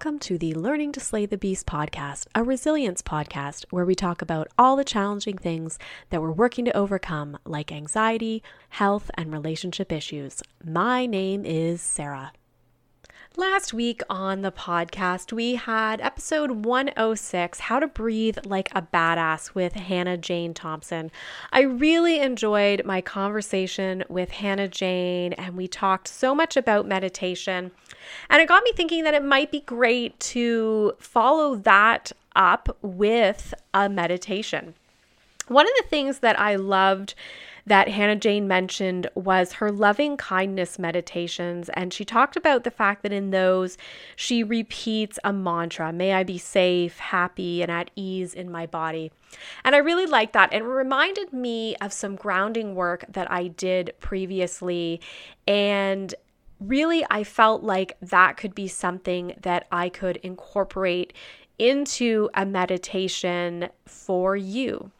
Welcome to the Learning to Slay the Beast podcast, a resilience podcast where we talk about all the challenging things that we're working to overcome, like anxiety, health, and relationship issues. My name is Sarah. Last week on the podcast, we had episode 106 How to Breathe Like a Badass with Hannah Jane Thompson. I really enjoyed my conversation with Hannah Jane, and we talked so much about meditation. And it got me thinking that it might be great to follow that up with a meditation. One of the things that I loved that Hannah Jane mentioned was her loving kindness meditations. And she talked about the fact that in those, she repeats a mantra May I be safe, happy, and at ease in my body. And I really liked that. It reminded me of some grounding work that I did previously. And really, I felt like that could be something that I could incorporate into a meditation for you.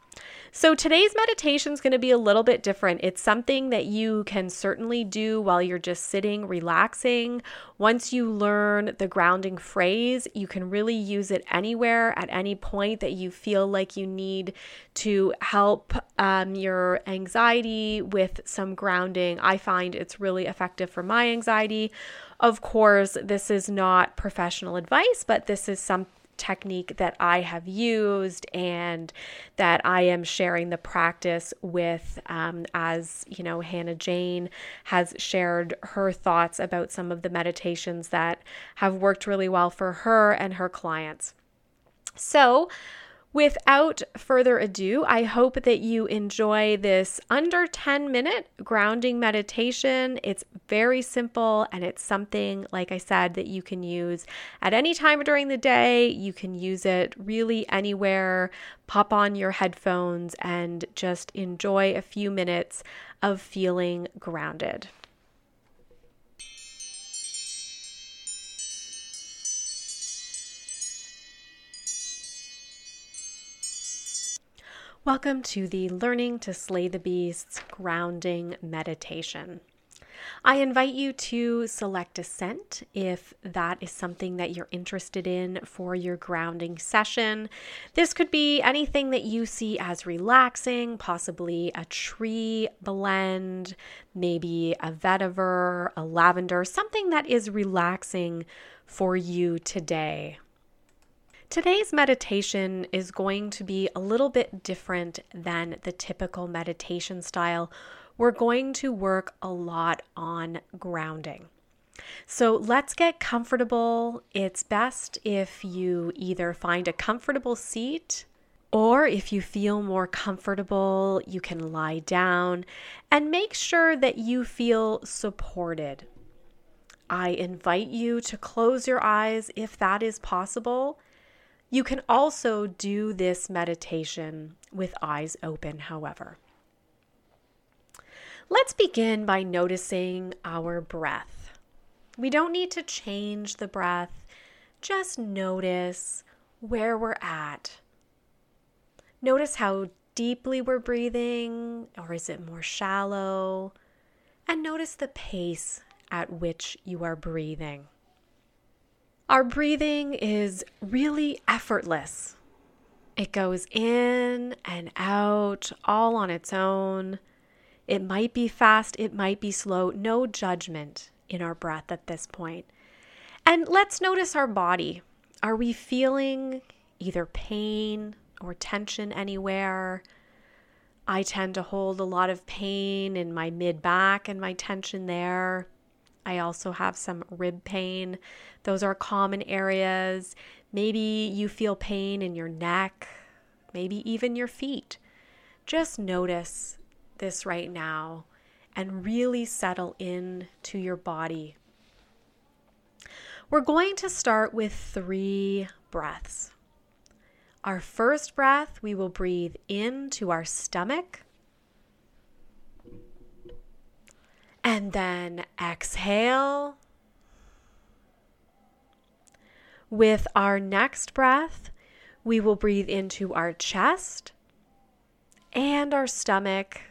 So today's meditation is going to be a little bit different. It's something that you can certainly do while you're just sitting, relaxing. Once you learn the grounding phrase, you can really use it anywhere at any point that you feel like you need to help um, your anxiety with some grounding. I find it's really effective for my anxiety. Of course, this is not professional advice, but this is something technique that I have used and that I am sharing the practice with um, as you know Hannah Jane has shared her thoughts about some of the meditations that have worked really well for her and her clients. So, Without further ado, I hope that you enjoy this under 10 minute grounding meditation. It's very simple and it's something, like I said, that you can use at any time during the day. You can use it really anywhere. Pop on your headphones and just enjoy a few minutes of feeling grounded. Welcome to the Learning to Slay the Beasts grounding meditation. I invite you to select a scent if that is something that you're interested in for your grounding session. This could be anything that you see as relaxing, possibly a tree blend, maybe a vetiver, a lavender, something that is relaxing for you today. Today's meditation is going to be a little bit different than the typical meditation style. We're going to work a lot on grounding. So let's get comfortable. It's best if you either find a comfortable seat or if you feel more comfortable, you can lie down and make sure that you feel supported. I invite you to close your eyes if that is possible you can also do this meditation with eyes open, however. Let's begin by noticing our breath. We don't need to change the breath, just notice where we're at. Notice how deeply we're breathing, or is it more shallow? And notice the pace at which you are breathing. Our breathing is really effortless. It goes in and out all on its own. It might be fast, it might be slow, no judgment in our breath at this point. And let's notice our body. Are we feeling either pain or tension anywhere? I tend to hold a lot of pain in my mid back and my tension there. I also have some rib pain. Those are common areas. Maybe you feel pain in your neck, maybe even your feet. Just notice this right now and really settle in to your body. We're going to start with three breaths. Our first breath, we will breathe into our stomach. And then exhale. With our next breath, we will breathe into our chest and our stomach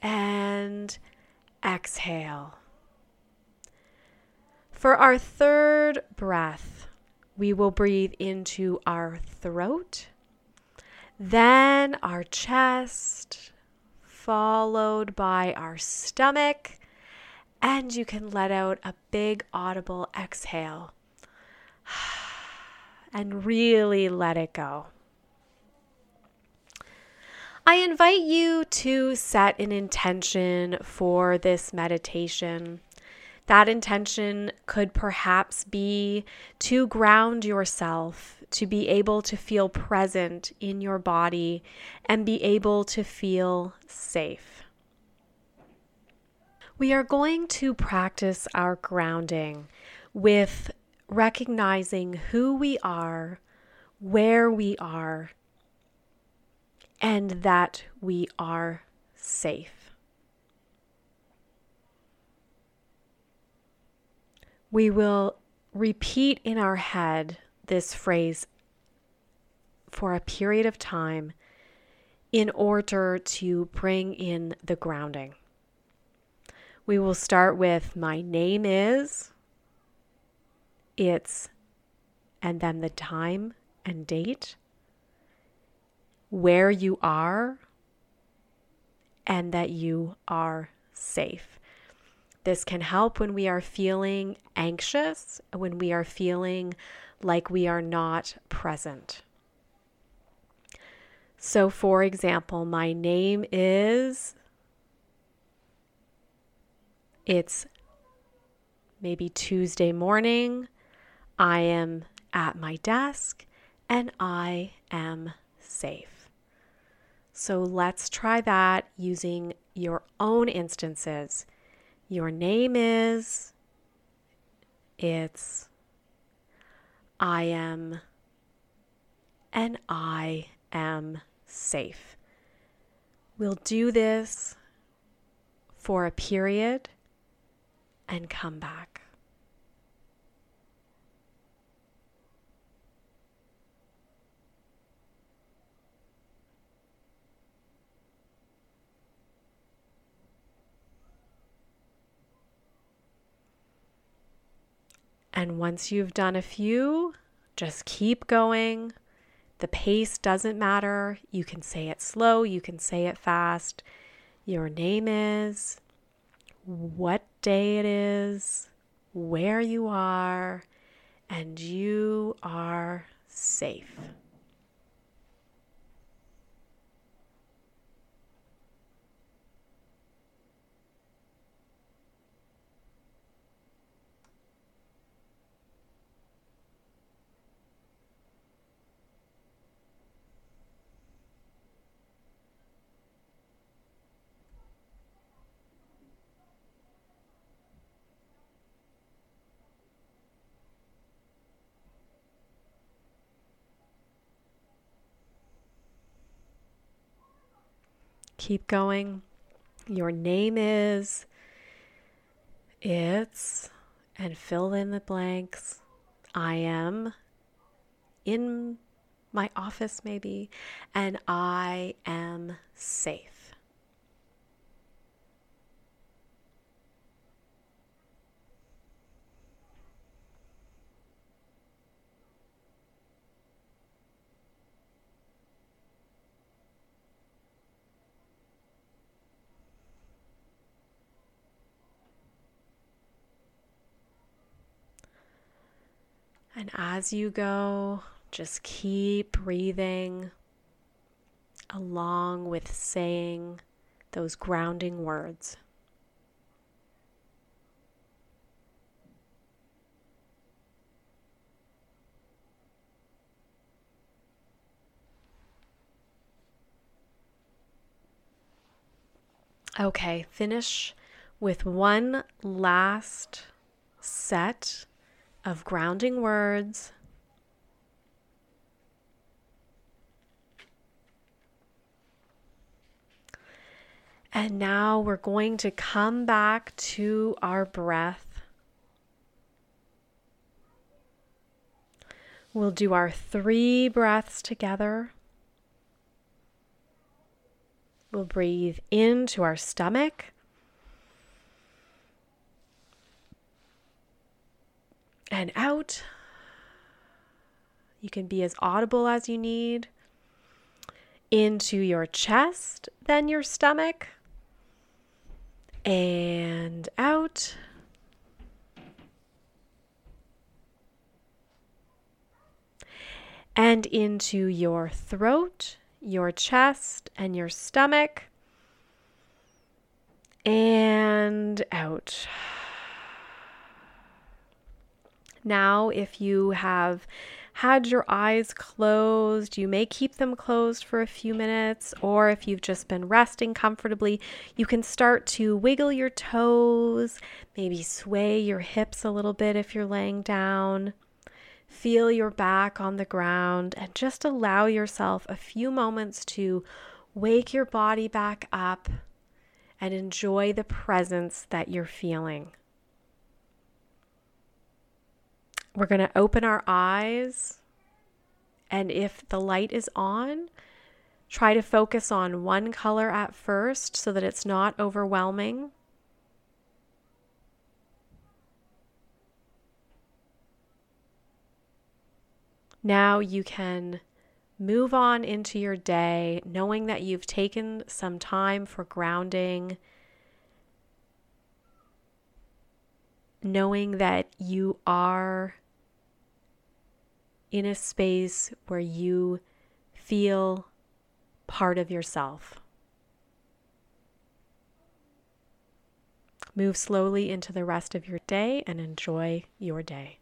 and exhale. For our third breath, we will breathe into our throat, then our chest, followed by our stomach, and you can let out a big audible exhale and really let it go. I invite you to set an intention for this meditation. That intention could perhaps be to ground yourself, to be able to feel present in your body and be able to feel safe. We are going to practice our grounding with recognizing who we are, where we are, and that we are safe. We will repeat in our head this phrase for a period of time in order to bring in the grounding. We will start with My name is, it's, and then the time and date where you are and that you are safe. This can help when we are feeling anxious, when we are feeling like we are not present. So, for example, my name is, it's maybe Tuesday morning. I am at my desk and I am safe. So let's try that using your own instances. Your name is, it's, I am, and I am safe. We'll do this for a period and come back. And once you've done a few, just keep going. The pace doesn't matter. You can say it slow, you can say it fast. Your name is, what day it is, where you are, and you are safe. Keep going. Your name is, it's, and fill in the blanks. I am in my office, maybe, and I am safe. And as you go, just keep breathing along with saying those grounding words. Okay, finish with one last set of grounding words. And now we're going to come back to our breath. We'll do our three breaths together. We'll breathe into our stomach. And out. You can be as audible as you need. Into your chest, then your stomach, and out. And into your throat, your chest, and your stomach, and out. Now, if you have had your eyes closed, you may keep them closed for a few minutes, or if you've just been resting comfortably, you can start to wiggle your toes, maybe sway your hips a little bit if you're laying down. Feel your back on the ground and just allow yourself a few moments to wake your body back up and enjoy the presence that you're feeling. We're going to open our eyes. And if the light is on, try to focus on one color at first so that it's not overwhelming. Now you can move on into your day knowing that you've taken some time for grounding, knowing that you are in a space where you feel part of yourself. Move slowly into the rest of your day and enjoy your day.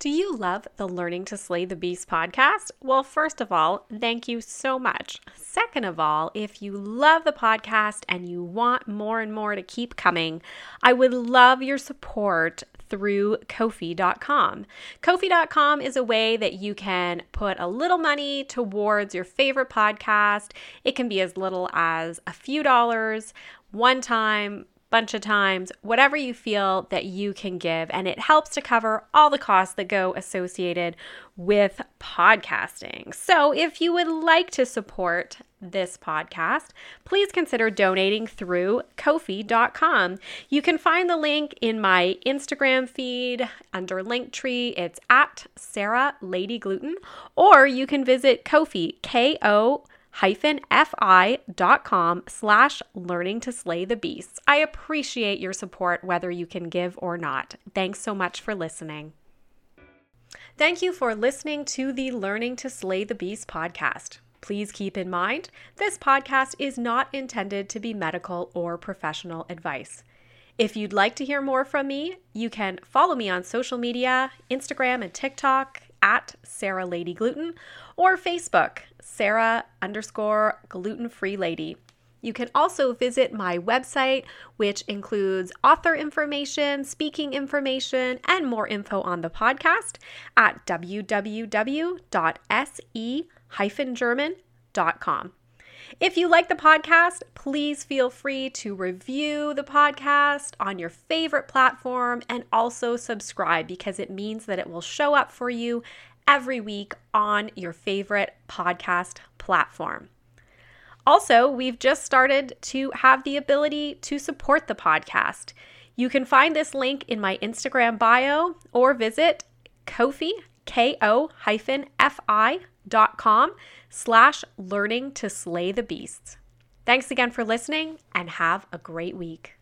Do you love the Learning to Slay the Beast podcast? Well, first of all, thank you so much. Second of all, if you love the podcast and you want more and more to keep coming, I would love your support through Ko-fi.com. Ko-fi.com is a way that you can put a little money towards your favorite podcast. It can be as little as a few dollars one time bunch of times, whatever you feel that you can give. And it helps to cover all the costs that go associated with podcasting. So if you would like to support this podcast, please consider donating through Ko-fi.com. You can find the link in my Instagram feed under Linktree. It's at Sarah Lady Gluten, or you can visit Kofi, Ko-fi, K-O fi.com slash learning to slay the beasts. I appreciate your support whether you can give or not. Thanks so much for listening. Thank you for listening to the Learning to Slay the Beast podcast. Please keep in mind, this podcast is not intended to be medical or professional advice. If you'd like to hear more from me, you can follow me on social media, Instagram and TikTok at Sarah Lady Gluten, or Facebook, Sarah underscore gluten free lady. You can also visit my website, which includes author information, speaking information, and more info on the podcast at www.se-german.com. If you like the podcast, please feel free to review the podcast on your favorite platform and also subscribe because it means that it will show up for you every week on your favorite podcast platform. Also, we've just started to have the ability to support the podcast. You can find this link in my Instagram bio or visit Ko-fi, K-O-F-I dot com slash learning to slay the beasts. Thanks again for listening and have a great week.